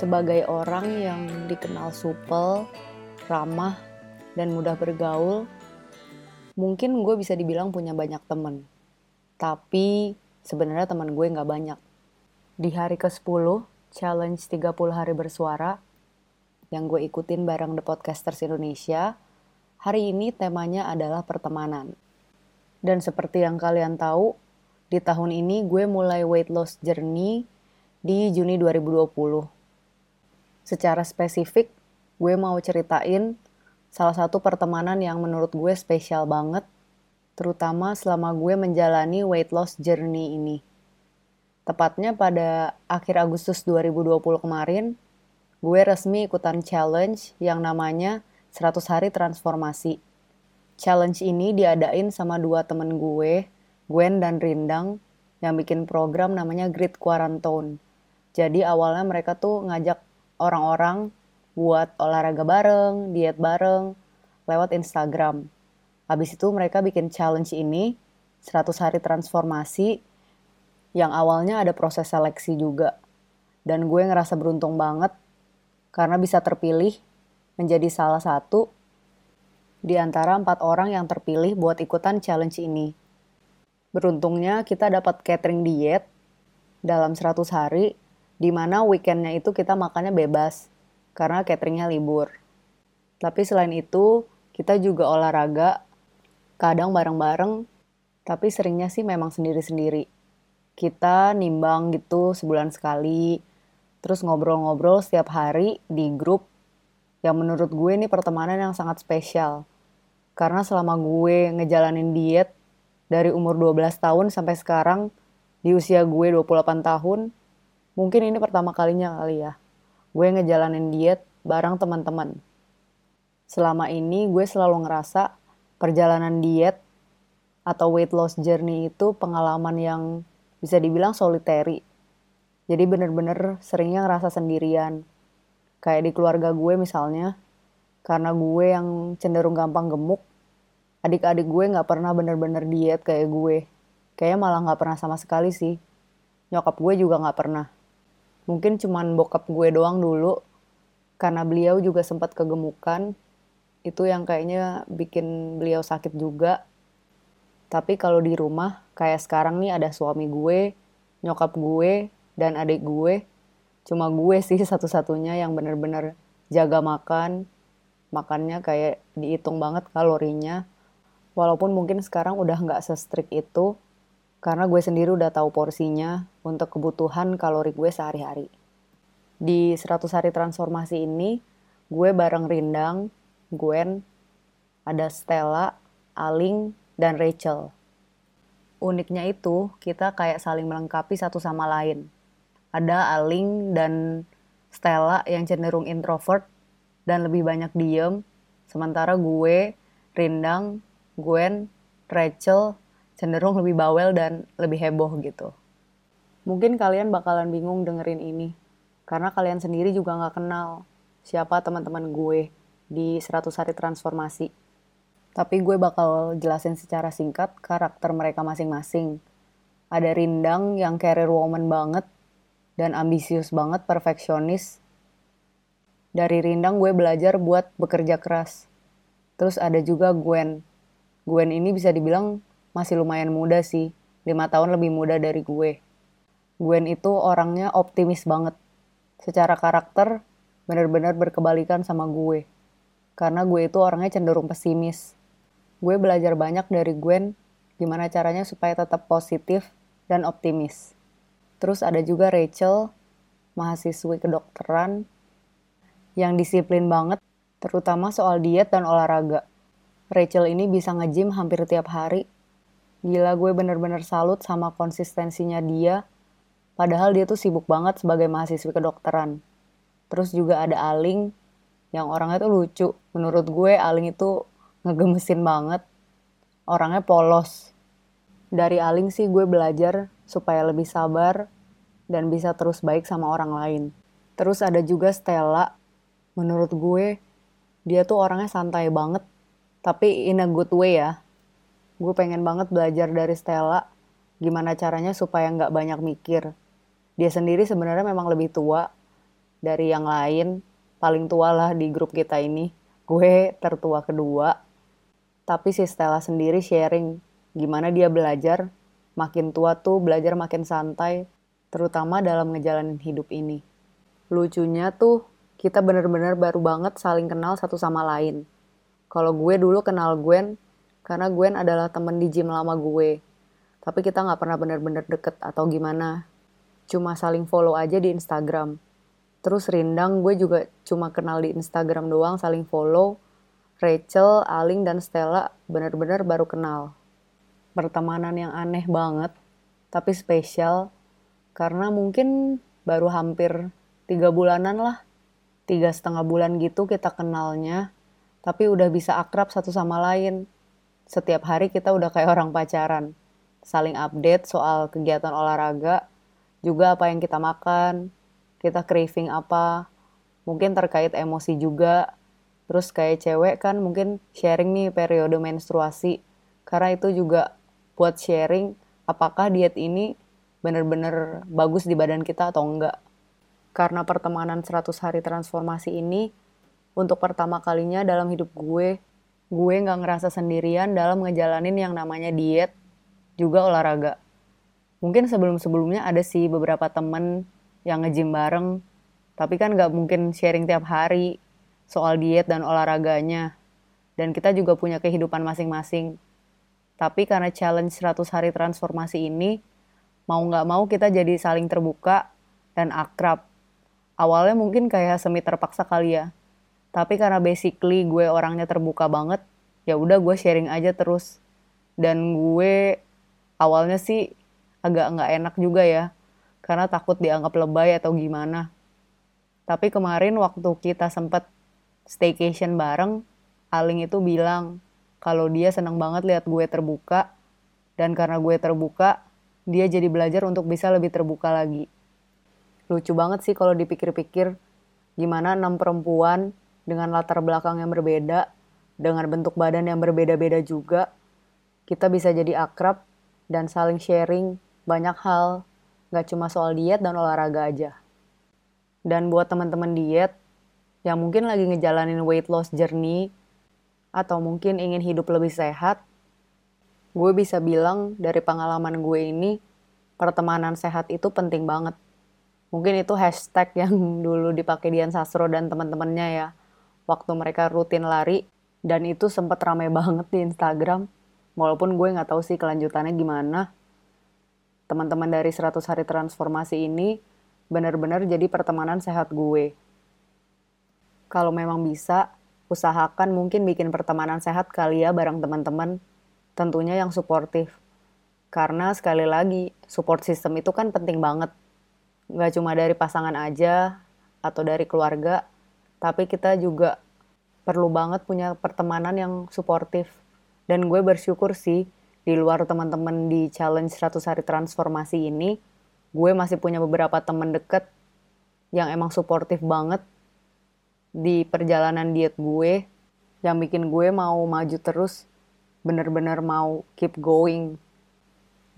Sebagai orang yang dikenal supel, ramah, dan mudah bergaul, mungkin gue bisa dibilang punya banyak temen. Tapi sebenarnya teman gue nggak banyak. Di hari ke-10, challenge 30 hari bersuara, yang gue ikutin bareng The Podcasters Indonesia, hari ini temanya adalah pertemanan. Dan seperti yang kalian tahu, di tahun ini gue mulai weight loss journey di Juni 2020 secara spesifik gue mau ceritain salah satu pertemanan yang menurut gue spesial banget, terutama selama gue menjalani weight loss journey ini. Tepatnya pada akhir Agustus 2020 kemarin, gue resmi ikutan challenge yang namanya 100 hari transformasi. Challenge ini diadain sama dua temen gue, Gwen dan Rindang, yang bikin program namanya Grid Quarantine. Jadi awalnya mereka tuh ngajak orang-orang buat olahraga bareng, diet bareng, lewat Instagram. Habis itu mereka bikin challenge ini, 100 hari transformasi, yang awalnya ada proses seleksi juga. Dan gue ngerasa beruntung banget, karena bisa terpilih menjadi salah satu di antara empat orang yang terpilih buat ikutan challenge ini. Beruntungnya kita dapat catering diet dalam 100 hari di mana weekendnya itu kita makannya bebas karena cateringnya libur. Tapi selain itu, kita juga olahraga, kadang bareng-bareng, tapi seringnya sih memang sendiri-sendiri. Kita nimbang gitu sebulan sekali, terus ngobrol-ngobrol setiap hari di grup yang menurut gue ini pertemanan yang sangat spesial. Karena selama gue ngejalanin diet dari umur 12 tahun sampai sekarang, di usia gue 28 tahun, Mungkin ini pertama kalinya kali ya. Gue ngejalanin diet bareng teman-teman. Selama ini gue selalu ngerasa perjalanan diet atau weight loss journey itu pengalaman yang bisa dibilang solitary. Jadi bener-bener seringnya ngerasa sendirian. Kayak di keluarga gue misalnya, karena gue yang cenderung gampang gemuk, adik-adik gue nggak pernah bener-bener diet kayak gue. Kayaknya malah nggak pernah sama sekali sih. Nyokap gue juga nggak pernah mungkin cuman bokap gue doang dulu. Karena beliau juga sempat kegemukan. Itu yang kayaknya bikin beliau sakit juga. Tapi kalau di rumah kayak sekarang nih ada suami gue nyokap gue dan adik gue. Cuma gue sih satu-satunya yang bener-bener jaga makan. Makannya kayak dihitung banget kalorinya. Walaupun mungkin sekarang udah nggak se-strict itu karena gue sendiri udah tahu porsinya untuk kebutuhan kalori gue sehari-hari. Di 100 hari transformasi ini, gue bareng Rindang, Gwen, ada Stella, Aling, dan Rachel. Uniknya itu, kita kayak saling melengkapi satu sama lain. Ada Aling dan Stella yang cenderung introvert dan lebih banyak diem, sementara gue, Rindang, Gwen, Rachel, cenderung lebih bawel dan lebih heboh gitu. Mungkin kalian bakalan bingung dengerin ini, karena kalian sendiri juga nggak kenal siapa teman-teman gue di 100 hari transformasi. Tapi gue bakal jelasin secara singkat karakter mereka masing-masing. Ada Rindang yang career woman banget dan ambisius banget, perfeksionis. Dari Rindang gue belajar buat bekerja keras. Terus ada juga Gwen. Gwen ini bisa dibilang masih lumayan muda sih, lima tahun lebih muda dari gue. Gwen itu orangnya optimis banget. Secara karakter, bener-bener berkebalikan sama gue. Karena gue itu orangnya cenderung pesimis. Gue belajar banyak dari Gwen, gimana caranya supaya tetap positif dan optimis. Terus ada juga Rachel, mahasiswi kedokteran, yang disiplin banget, terutama soal diet dan olahraga. Rachel ini bisa nge-gym hampir tiap hari Gila gue bener-bener salut sama konsistensinya dia. Padahal dia tuh sibuk banget sebagai mahasiswi kedokteran. Terus juga ada Aling yang orangnya tuh lucu. Menurut gue Aling itu ngegemesin banget. Orangnya polos. Dari Aling sih gue belajar supaya lebih sabar dan bisa terus baik sama orang lain. Terus ada juga Stella. Menurut gue dia tuh orangnya santai banget. Tapi in a good way ya gue pengen banget belajar dari Stella gimana caranya supaya nggak banyak mikir. Dia sendiri sebenarnya memang lebih tua, dari yang lain. Paling tua lah di grup kita ini. Gue tertua kedua. Tapi si Stella sendiri sharing gimana dia belajar. Makin tua tuh belajar makin santai. Terutama dalam ngejalanin hidup ini. Lucunya tuh kita bener-bener baru banget saling kenal satu sama lain. Kalau gue dulu kenal Gwen, karena Gwen adalah temen di gym lama gue. Tapi kita nggak pernah bener-bener deket atau gimana. Cuma saling follow aja di Instagram. Terus Rindang gue juga cuma kenal di Instagram doang, saling follow. Rachel, Aling, dan Stella bener-bener baru kenal. Pertemanan yang aneh banget, tapi spesial. Karena mungkin baru hampir tiga bulanan lah. Tiga setengah bulan gitu kita kenalnya, tapi udah bisa akrab satu sama lain setiap hari kita udah kayak orang pacaran. Saling update soal kegiatan olahraga, juga apa yang kita makan, kita craving apa, mungkin terkait emosi juga. Terus kayak cewek kan mungkin sharing nih periode menstruasi, karena itu juga buat sharing apakah diet ini bener-bener bagus di badan kita atau enggak. Karena pertemanan 100 hari transformasi ini, untuk pertama kalinya dalam hidup gue, gue nggak ngerasa sendirian dalam ngejalanin yang namanya diet, juga olahraga. Mungkin sebelum-sebelumnya ada sih beberapa temen yang ngejim bareng, tapi kan nggak mungkin sharing tiap hari soal diet dan olahraganya. Dan kita juga punya kehidupan masing-masing. Tapi karena challenge 100 hari transformasi ini, mau nggak mau kita jadi saling terbuka dan akrab. Awalnya mungkin kayak semi terpaksa kali ya, tapi karena basically gue orangnya terbuka banget ya udah gue sharing aja terus. Dan gue awalnya sih agak nggak enak juga ya karena takut dianggap lebay atau gimana. Tapi kemarin waktu kita sempet staycation bareng Aling itu bilang kalau dia seneng banget lihat gue terbuka. Dan karena gue terbuka dia jadi belajar untuk bisa lebih terbuka lagi. Lucu banget sih kalau dipikir-pikir gimana enam perempuan dengan latar belakang yang berbeda, dengan bentuk badan yang berbeda-beda juga, kita bisa jadi akrab dan saling sharing banyak hal, gak cuma soal diet dan olahraga aja. Dan buat teman-teman diet yang mungkin lagi ngejalanin weight loss journey atau mungkin ingin hidup lebih sehat, gue bisa bilang dari pengalaman gue ini, pertemanan sehat itu penting banget. Mungkin itu hashtag yang dulu dipakai Dian Sastro dan teman-temannya ya waktu mereka rutin lari dan itu sempat ramai banget di Instagram. Walaupun gue nggak tahu sih kelanjutannya gimana. Teman-teman dari 100 hari transformasi ini benar-benar jadi pertemanan sehat gue. Kalau memang bisa usahakan mungkin bikin pertemanan sehat kali ya bareng teman-teman. Tentunya yang suportif. Karena sekali lagi support system itu kan penting banget. Nggak cuma dari pasangan aja atau dari keluarga tapi kita juga perlu banget punya pertemanan yang suportif. Dan gue bersyukur sih, di luar teman-teman di challenge 100 hari transformasi ini, gue masih punya beberapa teman deket yang emang suportif banget di perjalanan diet gue, yang bikin gue mau maju terus, bener-bener mau keep going.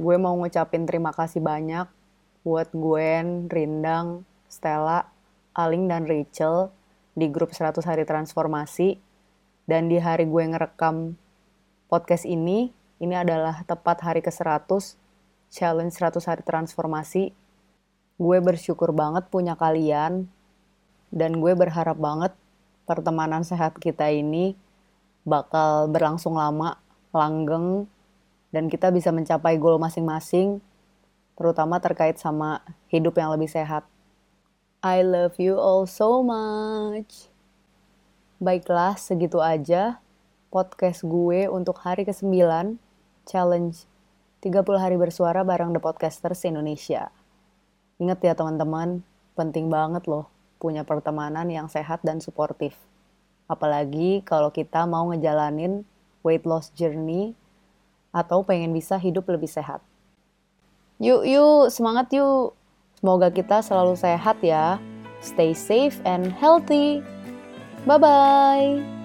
Gue mau ngucapin terima kasih banyak buat Gwen, Rindang, Stella, Aling, dan Rachel di grup 100 hari transformasi dan di hari gue ngerekam podcast ini ini adalah tepat hari ke-100 challenge 100 hari transformasi gue bersyukur banget punya kalian dan gue berharap banget pertemanan sehat kita ini bakal berlangsung lama, langgeng, dan kita bisa mencapai goal masing-masing, terutama terkait sama hidup yang lebih sehat. I love you all so much. Baiklah, segitu aja podcast gue untuk hari ke-9 challenge 30 hari bersuara bareng The Podcasters Indonesia. Ingat ya teman-teman, penting banget loh punya pertemanan yang sehat dan suportif. Apalagi kalau kita mau ngejalanin weight loss journey atau pengen bisa hidup lebih sehat. Yuk, yuk, semangat yuk! Semoga kita selalu sehat ya. Stay safe and healthy. Bye bye.